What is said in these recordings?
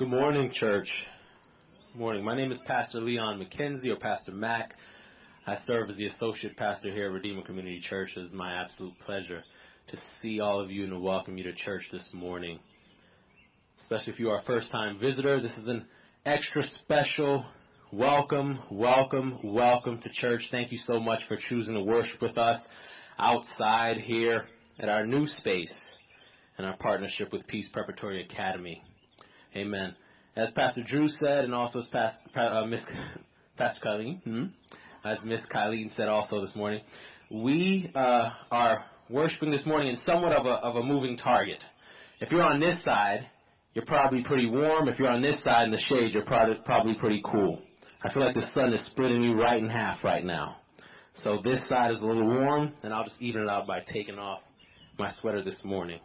Good morning, church. Good morning. My name is Pastor Leon McKenzie, or Pastor Mac. I serve as the associate pastor here at Redeemer Community Church. It is my absolute pleasure to see all of you and to welcome you to church this morning. Especially if you are a first time visitor, this is an extra special welcome, welcome, welcome to church. Thank you so much for choosing to worship with us outside here at our new space and our partnership with Peace Preparatory Academy. Amen. As Pastor Drew said, and also as Pastor, uh, Miss, Pastor Colleen, hmm? as Miss Colleen said also this morning, we uh, are worshiping this morning in somewhat of a, of a moving target. If you're on this side, you're probably pretty warm. If you're on this side in the shade, you're probably, probably pretty cool. I feel like the sun is splitting me right in half right now. So this side is a little warm, and I'll just even it out by taking off my sweater this morning.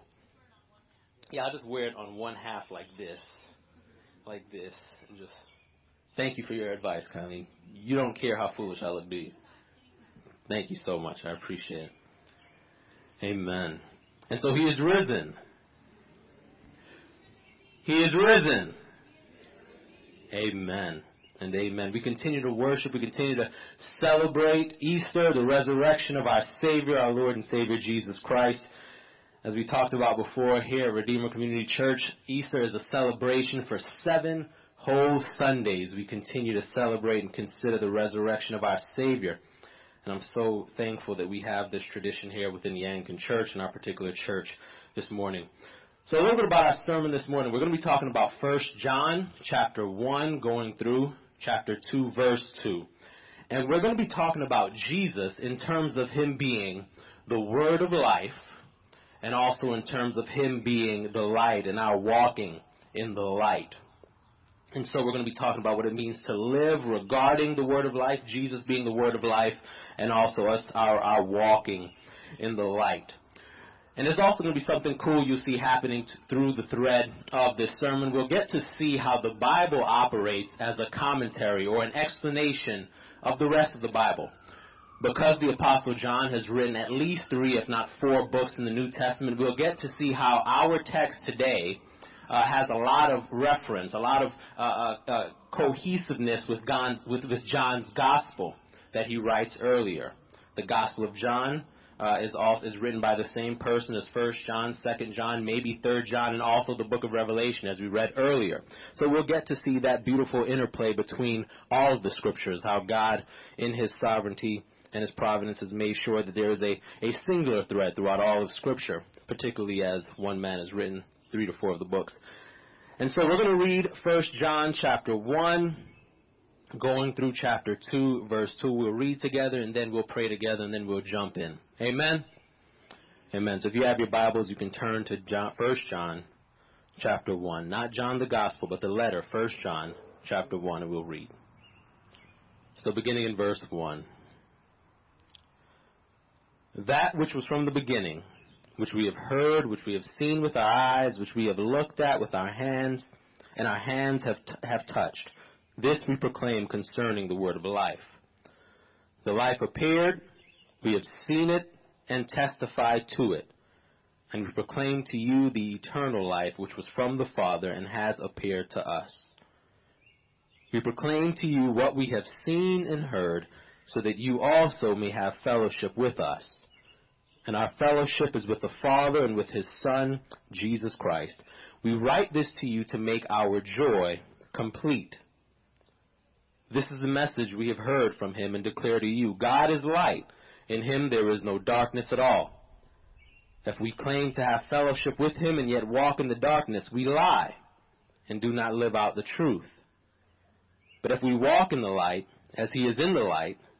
Yeah, I'll just wear it on one half like this, like this, and just thank you for your advice, Connie. You don't care how foolish I look, you? Thank you so much. I appreciate it. Amen. And so he is risen. He is risen. Amen and amen. We continue to worship. We continue to celebrate Easter, the resurrection of our Savior, our Lord and Savior Jesus Christ. As we talked about before here at Redeemer Community Church, Easter is a celebration for seven whole Sundays. We continue to celebrate and consider the resurrection of our Savior. And I'm so thankful that we have this tradition here within the Anglican Church and our particular church this morning. So a little bit about our sermon this morning. We're going to be talking about 1 John chapter 1 going through chapter 2 verse 2. And we're going to be talking about Jesus in terms of him being the word of life and also in terms of Him being the light and our walking in the light. And so we're going to be talking about what it means to live regarding the Word of life, Jesus being the Word of life, and also us, our, our walking in the light. And there's also going to be something cool you'll see happening t- through the thread of this sermon. We'll get to see how the Bible operates as a commentary or an explanation of the rest of the Bible because the Apostle John has written at least three, if not four, books in the New Testament, we'll get to see how our text today uh, has a lot of reference, a lot of uh, uh, uh cohesiveness with, John's, with, with John's gospel that he writes earlier. The Gospel of John uh, is also is written by the same person as First John, Second John, maybe Third John, and also the Book of Revelation, as we read earlier. So we'll get to see that beautiful interplay between all of the Scriptures, how God, in His sovereignty, and his providence has made sure that there is a, a singular thread throughout all of Scripture, particularly as one man has written three to four of the books. And so we're going to read First John chapter 1, going through chapter 2, verse 2. We'll read together, and then we'll pray together, and then we'll jump in. Amen? Amen. So if you have your Bibles, you can turn to John, 1 John chapter 1. Not John the Gospel, but the letter, 1 John chapter 1, and we'll read. So beginning in verse 1 that which was from the beginning, which we have heard, which we have seen with our eyes, which we have looked at with our hands, and our hands have, t- have touched. This we proclaim concerning the word of life. The life appeared, we have seen it, and testified to it. And we proclaim to you the eternal life which was from the Father and has appeared to us. We proclaim to you what we have seen and heard, so that you also may have fellowship with us and our fellowship is with the Father and with His Son, Jesus Christ. We write this to you to make our joy complete. This is the message we have heard from Him and declare to you God is light. In Him there is no darkness at all. If we claim to have fellowship with Him and yet walk in the darkness, we lie and do not live out the truth. But if we walk in the light, as He is in the light,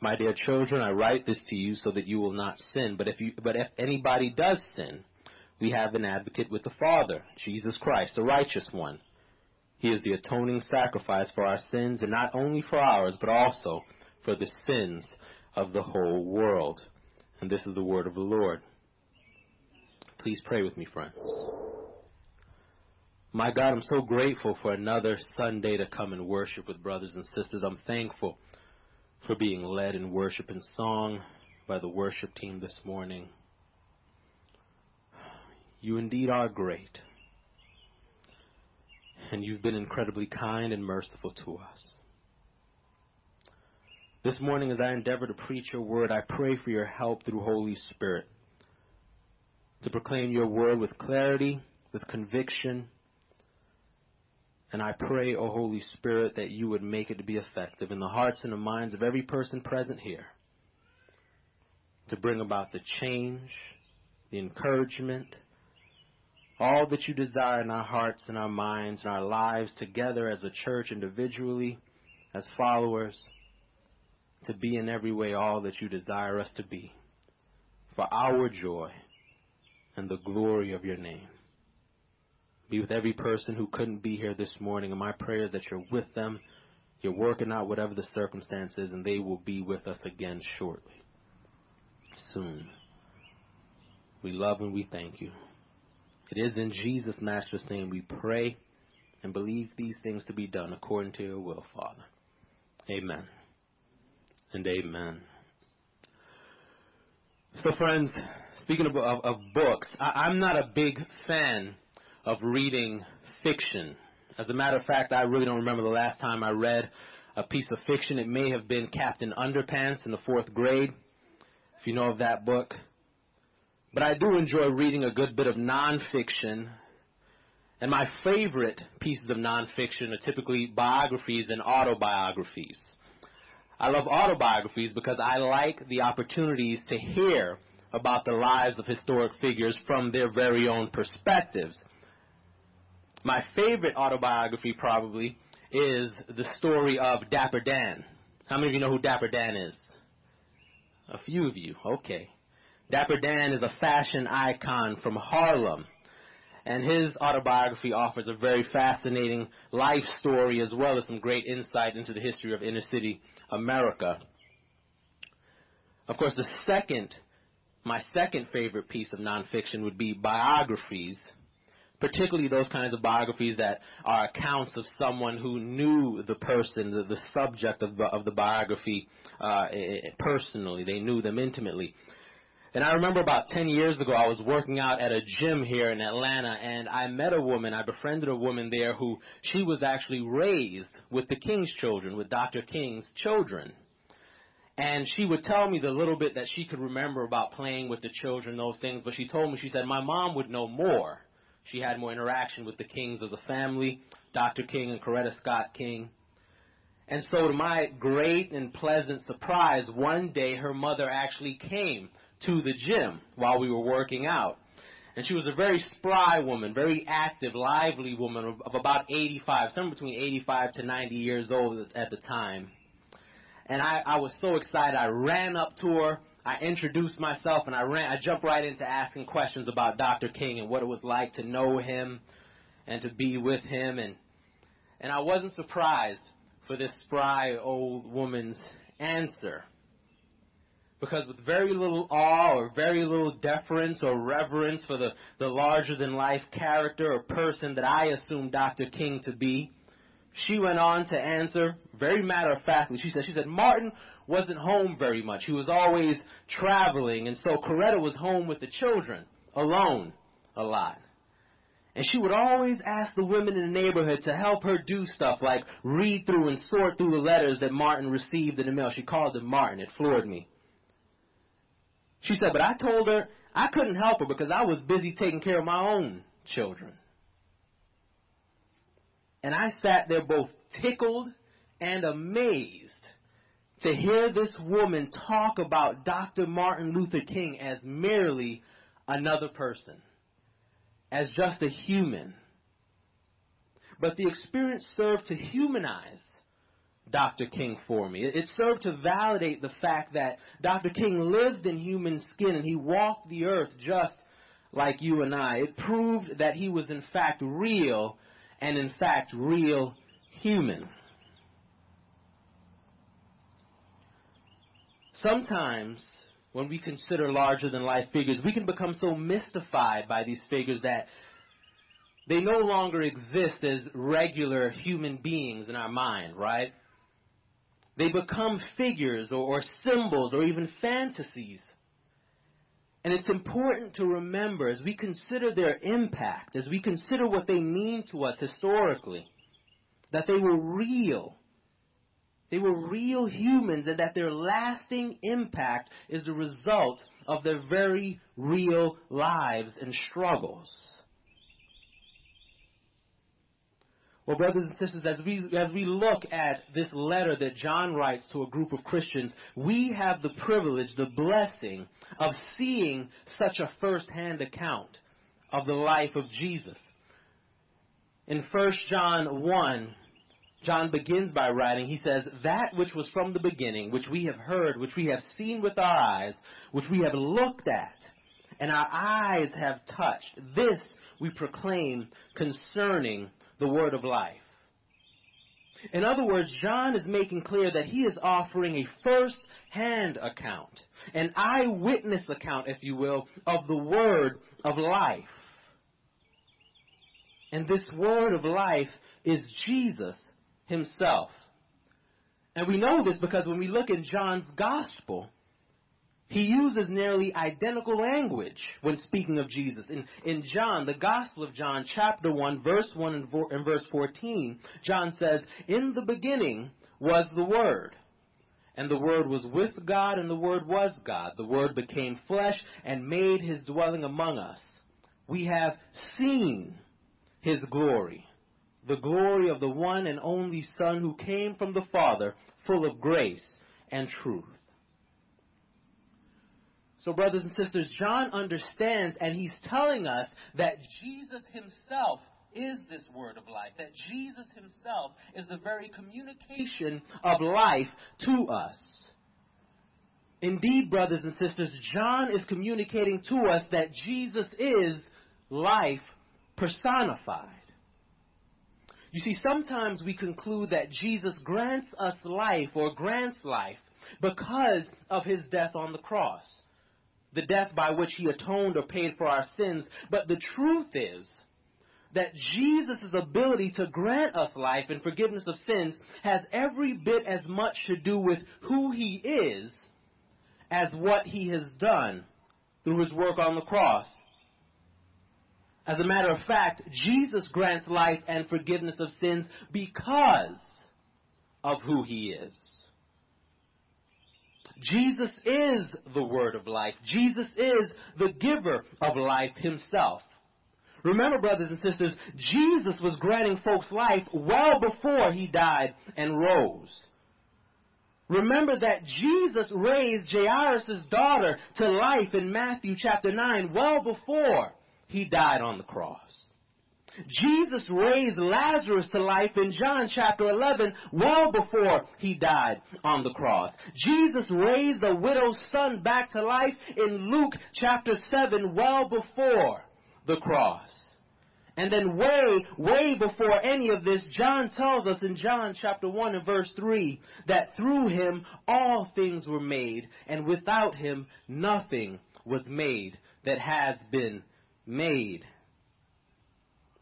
My dear children, I write this to you so that you will not sin. But if you, but if anybody does sin, we have an advocate with the Father, Jesus Christ, the righteous one. He is the atoning sacrifice for our sins, and not only for ours, but also for the sins of the whole world. And this is the word of the Lord. Please pray with me, friends. My God, I'm so grateful for another Sunday to come and worship with brothers and sisters. I'm thankful for being led in worship and song by the worship team this morning. You indeed are great. And you've been incredibly kind and merciful to us. This morning, as I endeavor to preach your word, I pray for your help through Holy Spirit to proclaim your word with clarity, with conviction. And I pray, O Holy Spirit, that you would make it to be effective in the hearts and the minds of every person present here to bring about the change, the encouragement, all that you desire in our hearts and our minds and our lives together as a church, individually, as followers, to be in every way all that you desire us to be for our joy and the glory of your name. Be with every person who couldn't be here this morning, and my prayer is that you're with them, you're working out whatever the circumstances, and they will be with us again shortly, soon. We love and we thank you. It is in Jesus' Master's name we pray and believe these things to be done according to your will, Father. Amen and amen. So, friends, speaking of, of, of books, I, I'm not a big fan of reading fiction. As a matter of fact, I really don't remember the last time I read a piece of fiction. It may have been Captain Underpants in the fourth grade, if you know of that book. But I do enjoy reading a good bit of nonfiction. And my favorite pieces of nonfiction are typically biographies and autobiographies. I love autobiographies because I like the opportunities to hear about the lives of historic figures from their very own perspectives. My favorite autobiography probably is the story of Dapper Dan. How many of you know who Dapper Dan is? A few of you. Okay. Dapper Dan is a fashion icon from Harlem. And his autobiography offers a very fascinating life story as well as some great insight into the history of inner city America. Of course, the second, my second favorite piece of nonfiction would be biographies, particularly those kinds of biographies that are accounts of someone who knew the person, the, the subject of of the biography uh, personally. They knew them intimately. And I remember about 10 years ago, I was working out at a gym here in Atlanta, and I met a woman, I befriended a woman there who, she was actually raised with the King's children, with Dr. King's children. And she would tell me the little bit that she could remember about playing with the children, those things, but she told me, she said, my mom would know more. She had more interaction with the Kings as a family, Dr. King and Coretta Scott King. And so to my great and pleasant surprise, one day her mother actually came to the gym while we were working out. And she was a very spry woman, very active, lively woman of, of about 85, somewhere between 85 to 90 years old at the time. And I, I was so excited. I ran up to her. I introduced myself and I ran, I jumped right into asking questions about Dr. King and what it was like to know him and to be with him. And, and I wasn't surprised for this spry old woman's answer because with very little awe or very little deference or reverence for the, the larger than life character or person that I assumed Dr. King to be, she went on to answer very matter of factly. She said, she said, Martin wasn't home very much. He was always traveling, and so Coretta was home with the children, alone, a lot. And she would always ask the women in the neighborhood to help her do stuff like read through and sort through the letters that Martin received in the mail. She called him Martin. It floored me. She said, but I told her I couldn't help her because I was busy taking care of my own children. And I sat there both tickled and amazed to hear this woman talk about Dr. Martin Luther King as merely another person, as just a human. But the experience served to humanize Dr. King for me. It served to validate the fact that Dr. King lived in human skin and he walked the earth just like you and I. It proved that he was in fact real and in fact real human. Sometimes when we consider larger than life figures, we can become so mystified by these figures that they no longer exist as regular human beings in our mind, right? They become figures or, or symbols or even fantasies. And it's important to remember as we consider their impact, as we consider what they mean to us historically, that they were real. They were real humans and that their lasting impact is the result of their very real lives and struggles. Well, brothers and sisters, as we, as we look at this letter that John writes to a group of Christians, we have the privilege, the blessing of seeing such a first-hand account of the life of Jesus. In 1 John 1, John begins by writing, he says, That which was from the beginning, which we have heard, which we have seen with our eyes, which we have looked at, and our eyes have touched, this we proclaim concerning the word of life. In other words, John is making clear that he is offering a first hand account, an eyewitness account, if you will, of the word of life. And this word of life is Jesus himself. And we know this because when we look in John's gospel, he uses nearly identical language when speaking of Jesus. In, in John, the Gospel of John, chapter 1, verse 1 and, and verse 14, John says, In the beginning was the Word. And the Word was with God, and the Word was God. The Word became flesh and made his dwelling among us. We have seen his glory, the glory of the one and only Son who came from the Father, full of grace and truth. So, brothers and sisters, John understands and he's telling us that Jesus himself is this word of life, that Jesus himself is the very communication of life to us. Indeed, brothers and sisters, John is communicating to us that Jesus is life personified. You see, sometimes we conclude that Jesus grants us life or grants life because of his death on the cross the death by which he atoned or paid for our sins. But the truth is that Jesus' ability to grant us life and forgiveness of sins has every bit as much to do with who he is as what he has done through his work on the cross. As a matter of fact, Jesus grants life and forgiveness of sins because of who he is. Jesus is the word of life. Jesus is the giver of life himself. Remember, brothers and sisters, Jesus was granting folks life well before he died and rose. Remember that Jesus raised Jairus' daughter to life in Matthew chapter 9 well before he died on the cross. Jesus raised Lazarus to life in John chapter 11 well before he died on the cross. Jesus raised the widow's son back to life in Luke chapter 7 well before the cross. And then way, way before any of this, John tells us in John chapter 1 and verse 3 that through him all things were made, and without him nothing was made that has been made.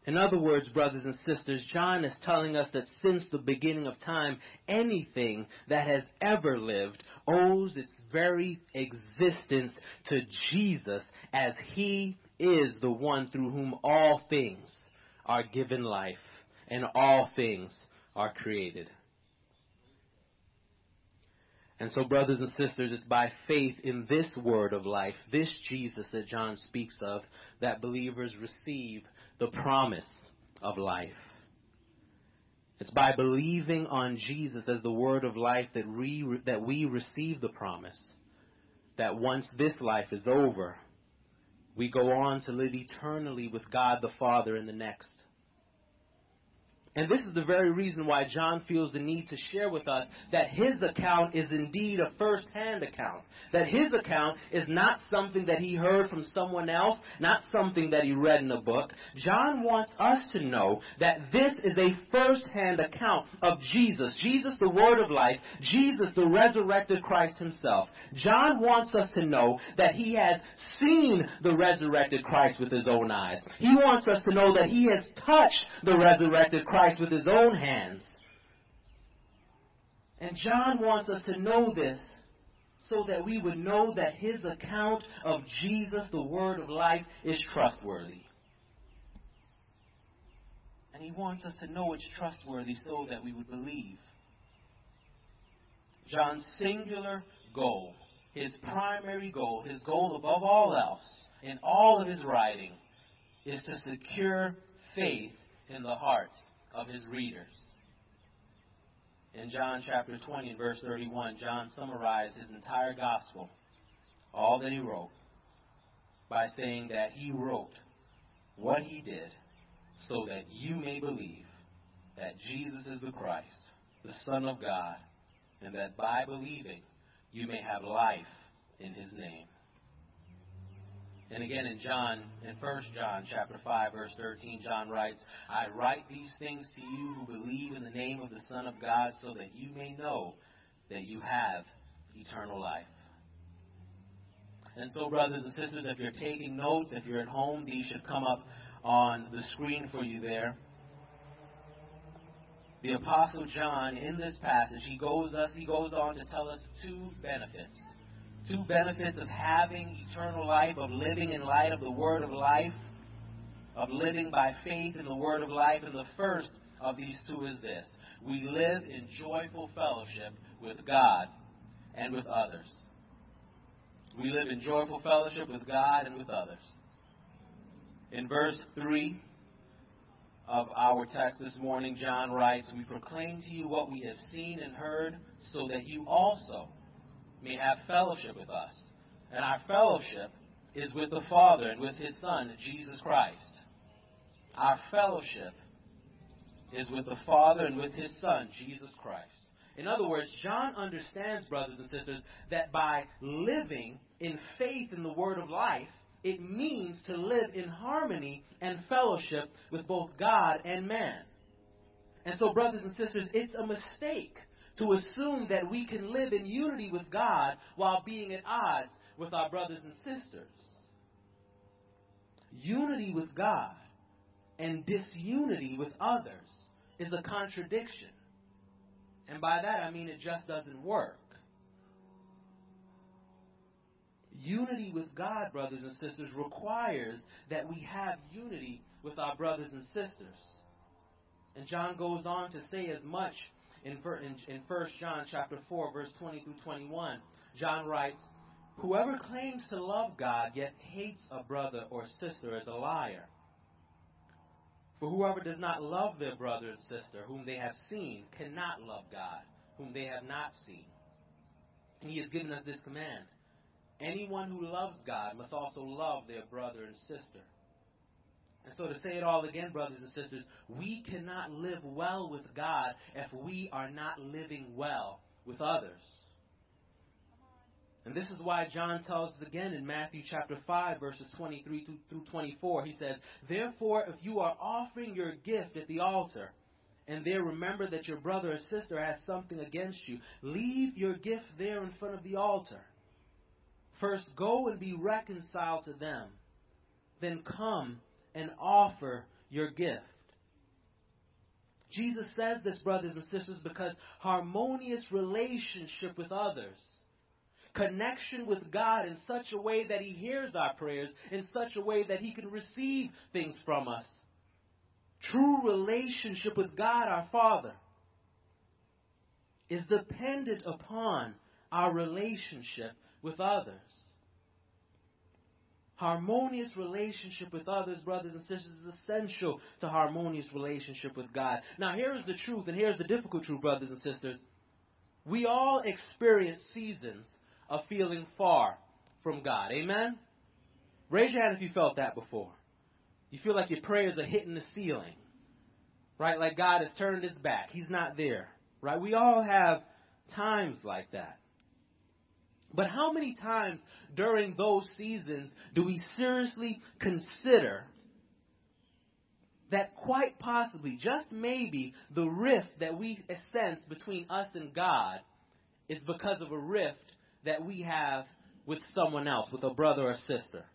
In other words, brothers and sisters, John is telling us that since the beginning of time, anything that has ever lived owes its very existence to Jesus as he is the one through whom all things are given life and all things are created. And so, brothers and sisters, it's by faith in this word of life, this Jesus that John speaks of, that believers receive the promise of life. It's by believing on Jesus as the word of life that we, that we receive the promise that once this life is over, we go on to live eternally with God the Father in the next. And this is the very reason why John feels the need to share with us that his account is indeed a first hand account. That his account is not something that he heard from someone else, not something that he read in a book. John wants us to know that this is a first hand account of Jesus. Jesus, the Word of life. Jesus, the resurrected Christ himself. John wants us to know that he has seen the resurrected Christ with his own eyes. He wants us to know that he has touched the resurrected Christ Christ with his own hands. And John wants us to know this so that we would know that his account of Jesus, the Word of life, is trustworthy. And he wants us to know it's trustworthy so that we would believe. John's singular goal, his primary goal, his goal above all else in all of his writing, is to secure faith in the hearts of his readers. In John chapter 20 and verse 31, John summarized his entire gospel, all that he wrote, by saying that he wrote what he did so that you may believe that Jesus is the Christ, the Son of God, and that by believing you may have life in his name. And again in John, in 1 John chapter 5, verse 13, John writes, I write these things to you who believe in the name of the Son of God so that you may know that you have eternal life. And so, brothers and sisters, if you're taking notes, if you're at home, these should come up on the screen for you there. The Apostle John, in this passage, he goes us he goes on to tell us two benefits two benefits of having eternal life, of living in light of the Word of life, of living by faith in the Word of life. And the first of these two is this we live in joyful fellowship with God and with others. We live in joyful fellowship with God and with others. In verse 3 of our text this morning, John writes, We proclaim to you what we have seen and heard, so that you also may have fellowship with us. And our fellowship is with the Father and with His Son, Jesus Christ. Our fellowship is with the Father and with His Son, Jesus Christ. In other words, John understands, brothers and sisters, that by living in faith in the Word of life, it means to live in harmony and fellowship with both God and man. And so, brothers and sisters, it's a mistake to assume that we can live in unity with God while being at odds with our brothers and sisters. Unity with God and disunity with others is a contradiction. And by that I mean it just doesn't work. Unity with God, brothers and sisters, requires that we have unity with our brothers and sisters. And John goes on to say as much in, in, in 1 John chapter 4, verse 20 through 21, John writes, Whoever claims to love God yet hates a brother or sister is a liar. For whoever does not love their brother and sister whom they have seen cannot love God, whom they have not seen. And he has given us this command Anyone who loves God must also love their brother and sister. And so, to say it all again, brothers and sisters, we cannot live well with God if we are not living well with others. And this is why John tells us again in Matthew chapter 5, verses 23 through 24. He says, Therefore, if you are offering your gift at the altar, and there remember that your brother or sister has something against you, leave your gift there in front of the altar. First, go and be reconciled to them. Then come and offer your gift. Jesus says this, brothers and sisters, because harmonious relationship with others, connection with God in such a way that He hears our prayers, in such a way that He can receive things from us. True relationship with God, our Father, is dependent upon our relationship with others. Harmonious relationship with others, brothers and sisters, is essential to harmonious relationship with God. Now, here's the truth, and here's the difficult truth, brothers and sisters. We all experience seasons of feeling far from God. Amen? Raise your hand if you felt that before. You feel like your prayers are hitting the ceiling. Right? Like God has turned his back. He's not there. Right? We all have times like that. But how many times during those seasons do we seriously consider that quite possibly, just maybe, the rift that we sense between us and God is because of a rift that we have with someone else, with a brother or sister?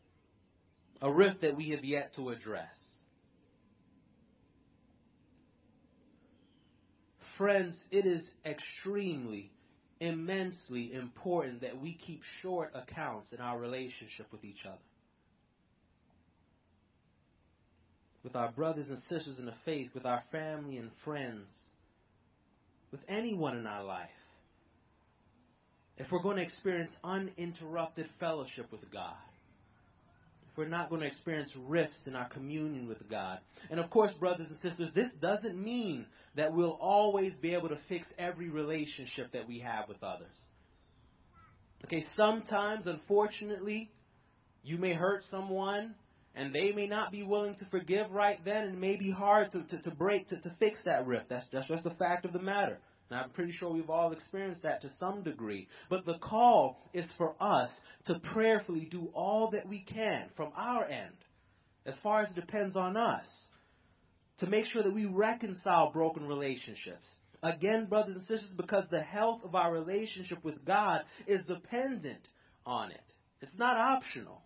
A rift that we have yet to address. Friends, it is extremely, immensely important that we keep short accounts in our relationship with each other. With our brothers and sisters in the faith, with our family and friends, with anyone in our life. If we're going to experience uninterrupted fellowship with God, we're not going to experience rifts in our communion with God. And of course, brothers and sisters, this doesn't mean that we'll always be able to fix every relationship that we have with others. Okay, sometimes, unfortunately, you may hurt someone and they may not be willing to forgive right then and it may be hard to, to, to break, to, to fix that rift. That's, that's just the fact of the matter. And I'm pretty sure we've all experienced that to some degree. But the call is for us to prayerfully do all that we can from our end, as far as it depends on us, to make sure that we reconcile broken relationships. Again, brothers and sisters, because the health of our relationship with God is dependent on it. It's not optional.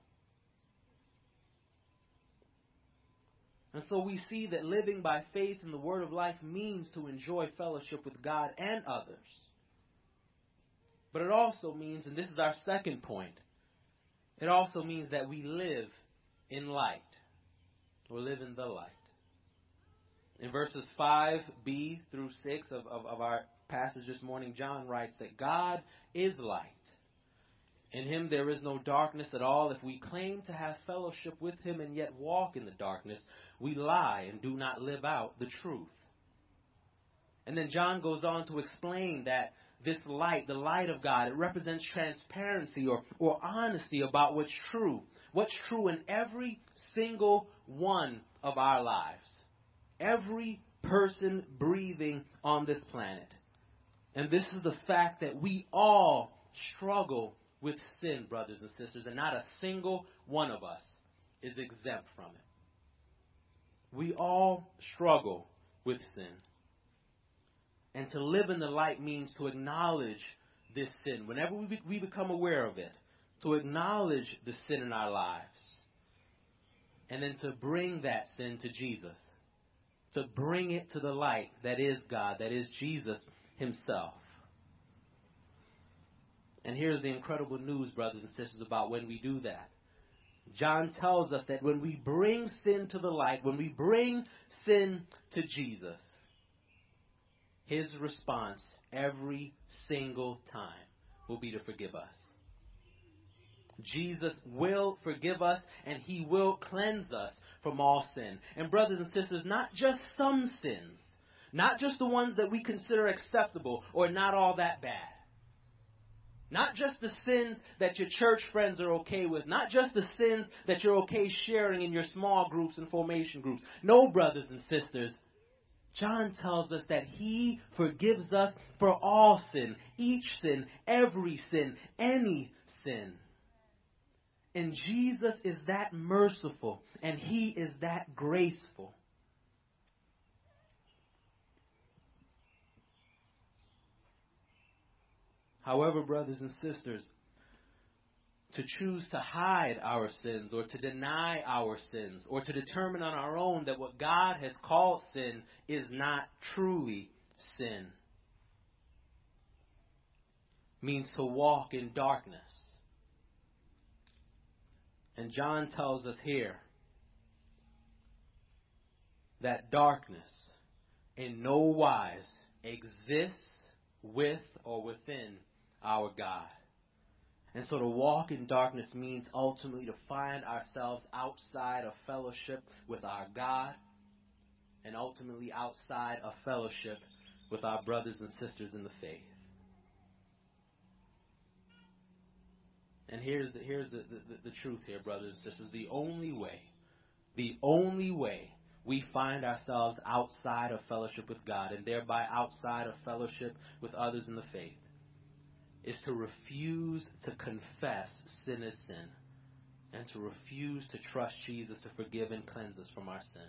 And so we see that living by faith in the Word of life means to enjoy fellowship with God and others. But it also means, and this is our second point, it also means that we live in light, or live in the light. In verses 5b through 6 of, of, of our passage this morning, John writes that God is light in him there is no darkness at all. If we claim to have fellowship with him and yet walk in the darkness, we lie and do not live out the truth. And then John goes on to explain that this light, the light of God, it represents transparency or, or honesty about what's true. What's true in every single one of our lives. Every person breathing on this planet. And this is the fact that we all struggle with sin, brothers and sisters, and not a single one of us is exempt from it. We all struggle with sin. And to live in the light means to acknowledge this sin. Whenever we, be, we become aware of it, to acknowledge the sin in our lives. And then to bring that sin to Jesus. To bring it to the light that is God, that is Jesus Himself. And here's the incredible news, brothers and sisters, about when we do that. John tells us that when we bring sin to the light, when we bring sin to Jesus, his response every single time will be to forgive us. Jesus will forgive us and he will cleanse us from all sin. And, brothers and sisters, not just some sins, not just the ones that we consider acceptable or not all that bad. Not just the sins that your church friends are okay with. Not just the sins that you're okay sharing in your small groups and formation groups. No, brothers and sisters. John tells us that he forgives us for all sin, each sin, every sin, any sin. And Jesus is that merciful and he is that graceful. However, brothers and sisters, to choose to hide our sins or to deny our sins or to determine on our own that what God has called sin is not truly sin means to walk in darkness. And John tells us here that darkness in no wise exists with or within our God. And so to walk in darkness means ultimately to find ourselves outside of fellowship with our God and ultimately outside of fellowship with our brothers and sisters in the faith. And here's the, here's the, the, the truth here, brothers and sisters. The only way, the only way we find ourselves outside of fellowship with God and thereby outside of fellowship with others in the faith is to refuse to confess sin as sin and to refuse to trust Jesus to forgive and cleanse us from our sin.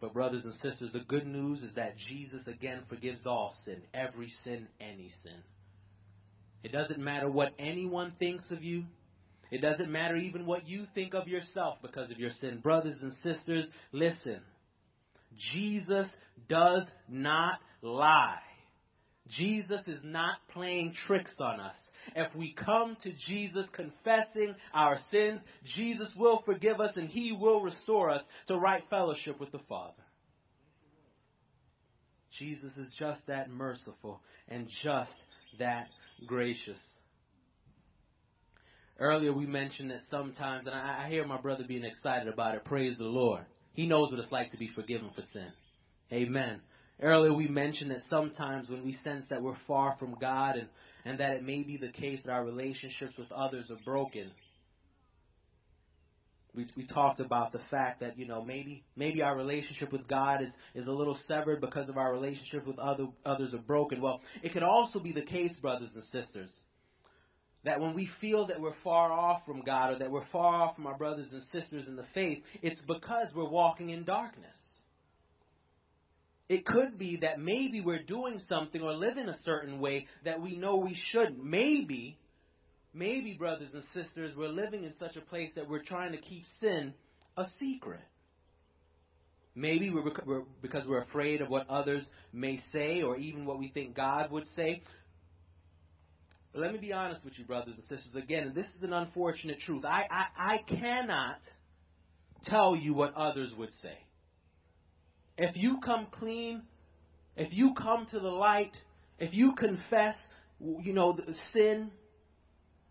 But, brothers and sisters, the good news is that Jesus again forgives all sin, every sin, any sin. It doesn't matter what anyone thinks of you. It doesn't matter even what you think of yourself because of your sin. Brothers and sisters, listen. Jesus does not lie. Jesus is not playing tricks on us. If we come to Jesus confessing our sins, Jesus will forgive us and he will restore us to right fellowship with the Father. Jesus is just that merciful and just that gracious. Earlier we mentioned that sometimes, and I, hear my brother being excited about it. Praise the Lord. He knows what it's like to be forgiven for sin. Amen. Earlier we mentioned that sometimes when we sense that we're far from God and, and that it may be the case that our relationships with others are broken, we, we talked about the fact that you know maybe maybe our relationship with God is is a little severed because of our relationship with other others are broken. Well, it could also be the case, brothers and sisters, that when we feel that we're far off from God or that we're far off from our brothers and sisters in the faith, it's because we're walking in darkness. It could be that maybe we're doing something or living a certain way that we know we shouldn't. Maybe Maybe, brothers and sisters, we're living in such a place that we're trying to keep sin a secret. Maybe we're, we're, because we're afraid of what others may say or even what we think God would say. But let me be honest with you, brothers and sisters. Again, and this is an unfortunate truth. I, I, I cannot tell you what others would say. If you come clean, if you come to the light, if you confess, you know, the sin,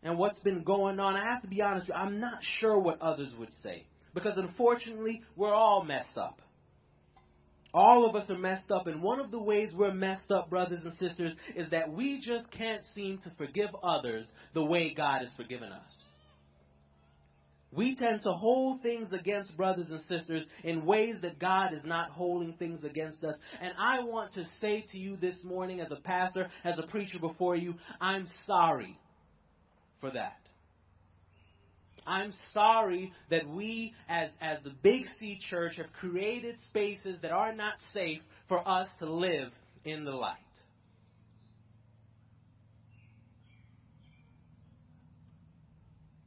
and what's been going on, I have to be honest, with you, I'm not sure what others would say. Because unfortunately, we're all messed up. All of us are messed up, and one of the ways we're messed up, brothers and sisters, is that we just can't seem to forgive others the way God has forgiven us. We tend to hold things against brothers and sisters in ways that God is not holding things against us. And I want to say to you this morning, as a pastor, as a preacher before you, I'm sorry for that. I'm sorry that we, as, as the Big C Church, have created spaces that are not safe for us to live in the light.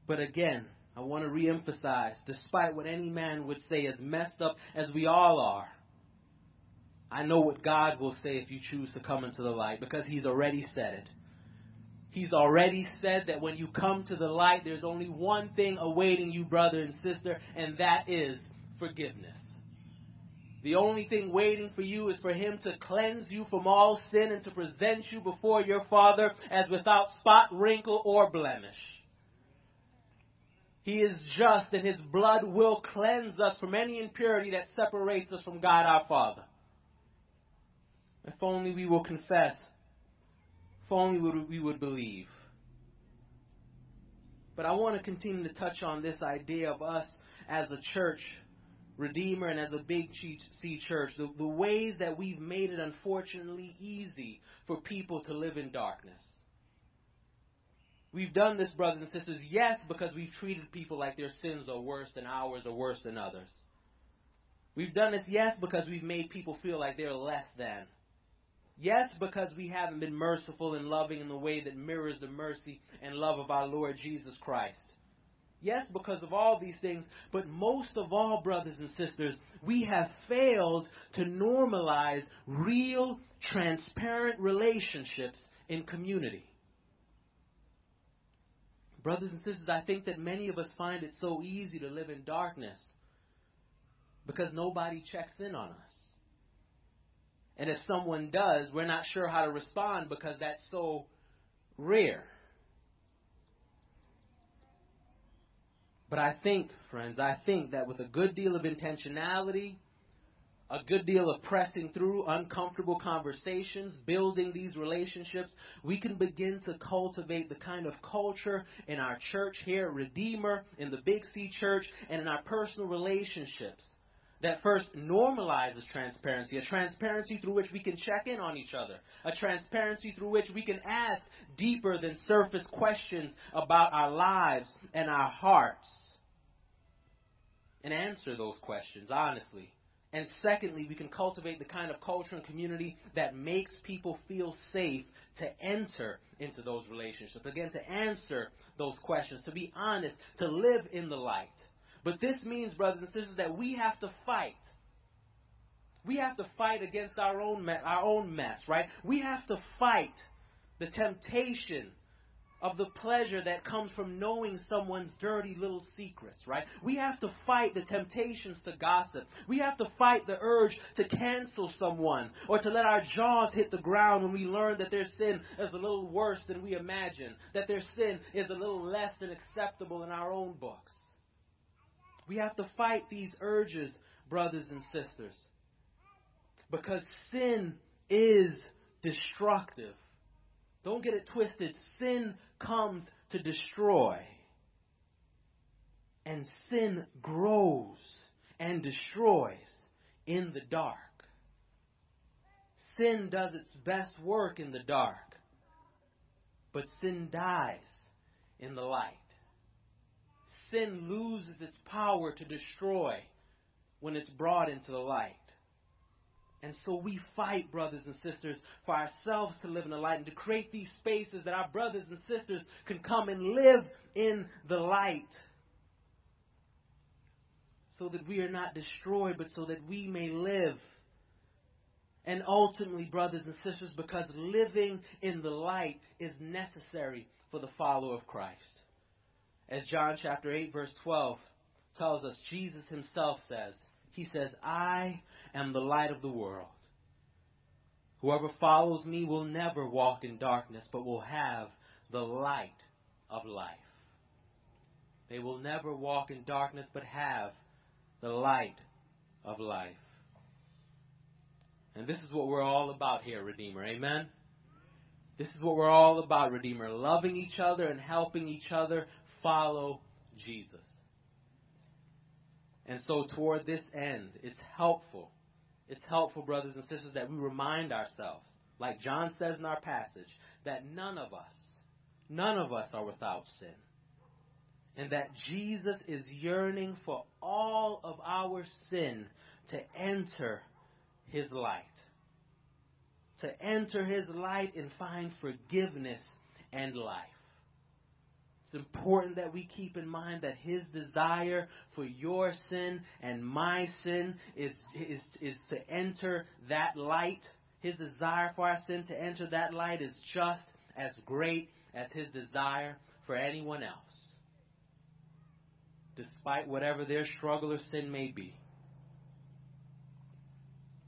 But again, I want to reemphasize despite what any man would say, as messed up as we all are, I know what God will say if you choose to come into the light because He's already said it. He's already said that when you come to the light, there's only one thing awaiting you, brother and sister, and that is forgiveness. The only thing waiting for you is for Him to cleanse you from all sin and to present you before your Father as without spot, wrinkle, or blemish. He is just, and His blood will cleanse us from any impurity that separates us from God our Father. If only we will confess if only we would believe. But I want to continue to touch on this idea of us as a church, Redeemer, and as a big C church, the, the ways that we've made it unfortunately easy for people to live in darkness. We've done this, brothers and sisters, yes, because we've treated people like their sins are worse than ours or worse than others. We've done this, yes, because we've made people feel like they're less than. Yes, because we haven't been merciful and loving in the way that mirrors the mercy and love of our Lord Jesus Christ. Yes, because of all these things, but most of all, brothers and sisters, we have failed to normalize real, transparent relationships in community. Brothers and sisters, I think that many of us find it so easy to live in darkness because nobody checks in on us. And if someone does, we're not sure how to respond because that's so rare. But I think, friends, I think that with a good deal of intentionality, a good deal of pressing through uncomfortable conversations, building these relationships, we can begin to cultivate the kind of culture in our church here Redeemer, in the Big C Church, and in our personal relationships that first normalizes transparency, a transparency through which we can check in on each other, a transparency through which we can ask deeper than surface questions about our lives and our hearts and answer those questions honestly. And secondly, we can cultivate the kind of culture and community that makes people feel safe to enter into those relationships. Again, to answer those questions, to be honest, to live in the light. But this means, brothers and sisters, that we have to fight. We have to fight against our own me- our own mess, right? We have to fight the temptation of the pleasure that comes from knowing someone's dirty little secrets, right? We have to fight the temptations to gossip. We have to fight the urge to cancel someone or to let our jaws hit the ground when we learn that their sin is a little worse than we imagine, that their sin is a little less than acceptable in our own books. We have to fight these urges, brothers and sisters, because sin is destructive. Don't get it twisted. Sin comes to destroy. And sin grows and destroys in the dark. Sin does its best work in the dark, but sin dies in the light. Sin loses its power to destroy when it's brought into the light. And so we fight, brothers and sisters, for ourselves to live in the light and to create these spaces that our brothers and sisters can come and live in the light. So that we are not destroyed, but so that we may live. And ultimately, brothers and sisters, because living in the light is necessary for the follower of Christ. As John chapter 8, verse 12 tells us, Jesus himself says, He says, I am the light of the world. Whoever follows me will never walk in darkness, but will have the light of life. They will never walk in darkness, but have the light of life. And this is what we're all about here, Redeemer. Amen? This is what we're all about, Redeemer. Loving each other and helping each other follow Jesus. And so, toward this end, it's helpful. It's helpful, brothers and sisters, that we remind ourselves, like John says in our passage, that none of us, none of us are without sin. And that Jesus is yearning for all of our sin to enter his light. To enter his light and find forgiveness and life. It's important that we keep in mind that His desire for your sin and my sin is, is, is to enter that light. His desire for our sin to enter that light is just as great as His desire for anyone else, despite whatever their struggle or sin may be.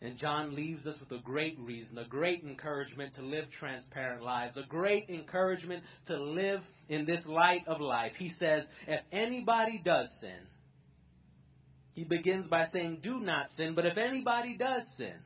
And John leaves us with a great reason, a great encouragement to live transparent lives, a great encouragement to live in this light of life. He says, if anybody does sin, he begins by saying, do not sin, but if anybody does sin,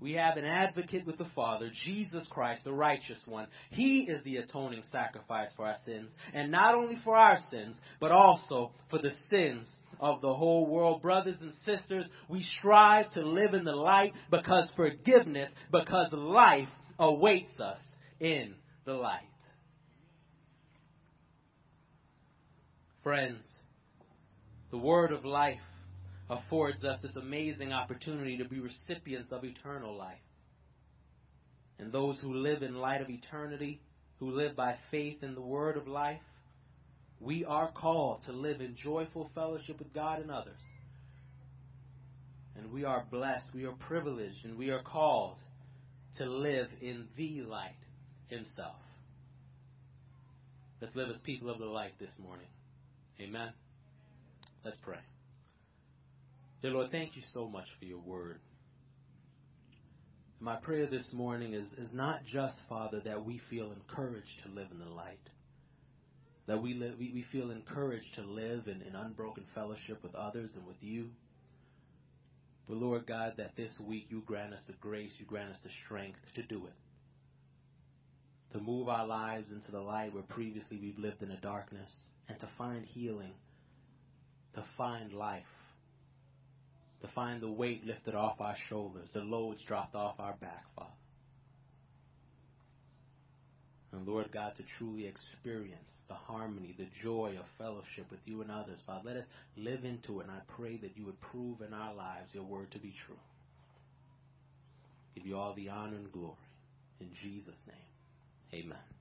we have an advocate with the Father, Jesus Christ, the righteous one. He is the atoning sacrifice for our sins, and not only for our sins, but also for the sins of the whole world. Brothers and sisters, we strive to live in the light because forgiveness, because life awaits us in the light. Friends, the word of life affords us this amazing opportunity to be recipients of eternal life. And those who live in light of eternity, who live by faith in the word of life, we are called to live in joyful fellowship with God and others. And we are blessed, we are privileged, and we are called to live in the light Himself. Let's live as people of the light this morning. Amen. Let's pray. Dear Lord, thank you so much for your word. My prayer this morning is, is not just, Father, that we feel encouraged to live in the light, that we, we, we feel encouraged to live in, in unbroken fellowship with others and with you. But Lord God, that this week you grant us the grace, you grant us the strength to do it. To move our lives into the light where previously we've lived in the darkness, and to find healing, to find life, to find the weight lifted off our shoulders, the loads dropped off our back, Father. And Lord God, to truly experience the harmony, the joy of fellowship with you and others, Father, let us live into it. And I pray that you would prove in our lives your word to be true. Give you all the honor and glory. In Jesus' name, amen.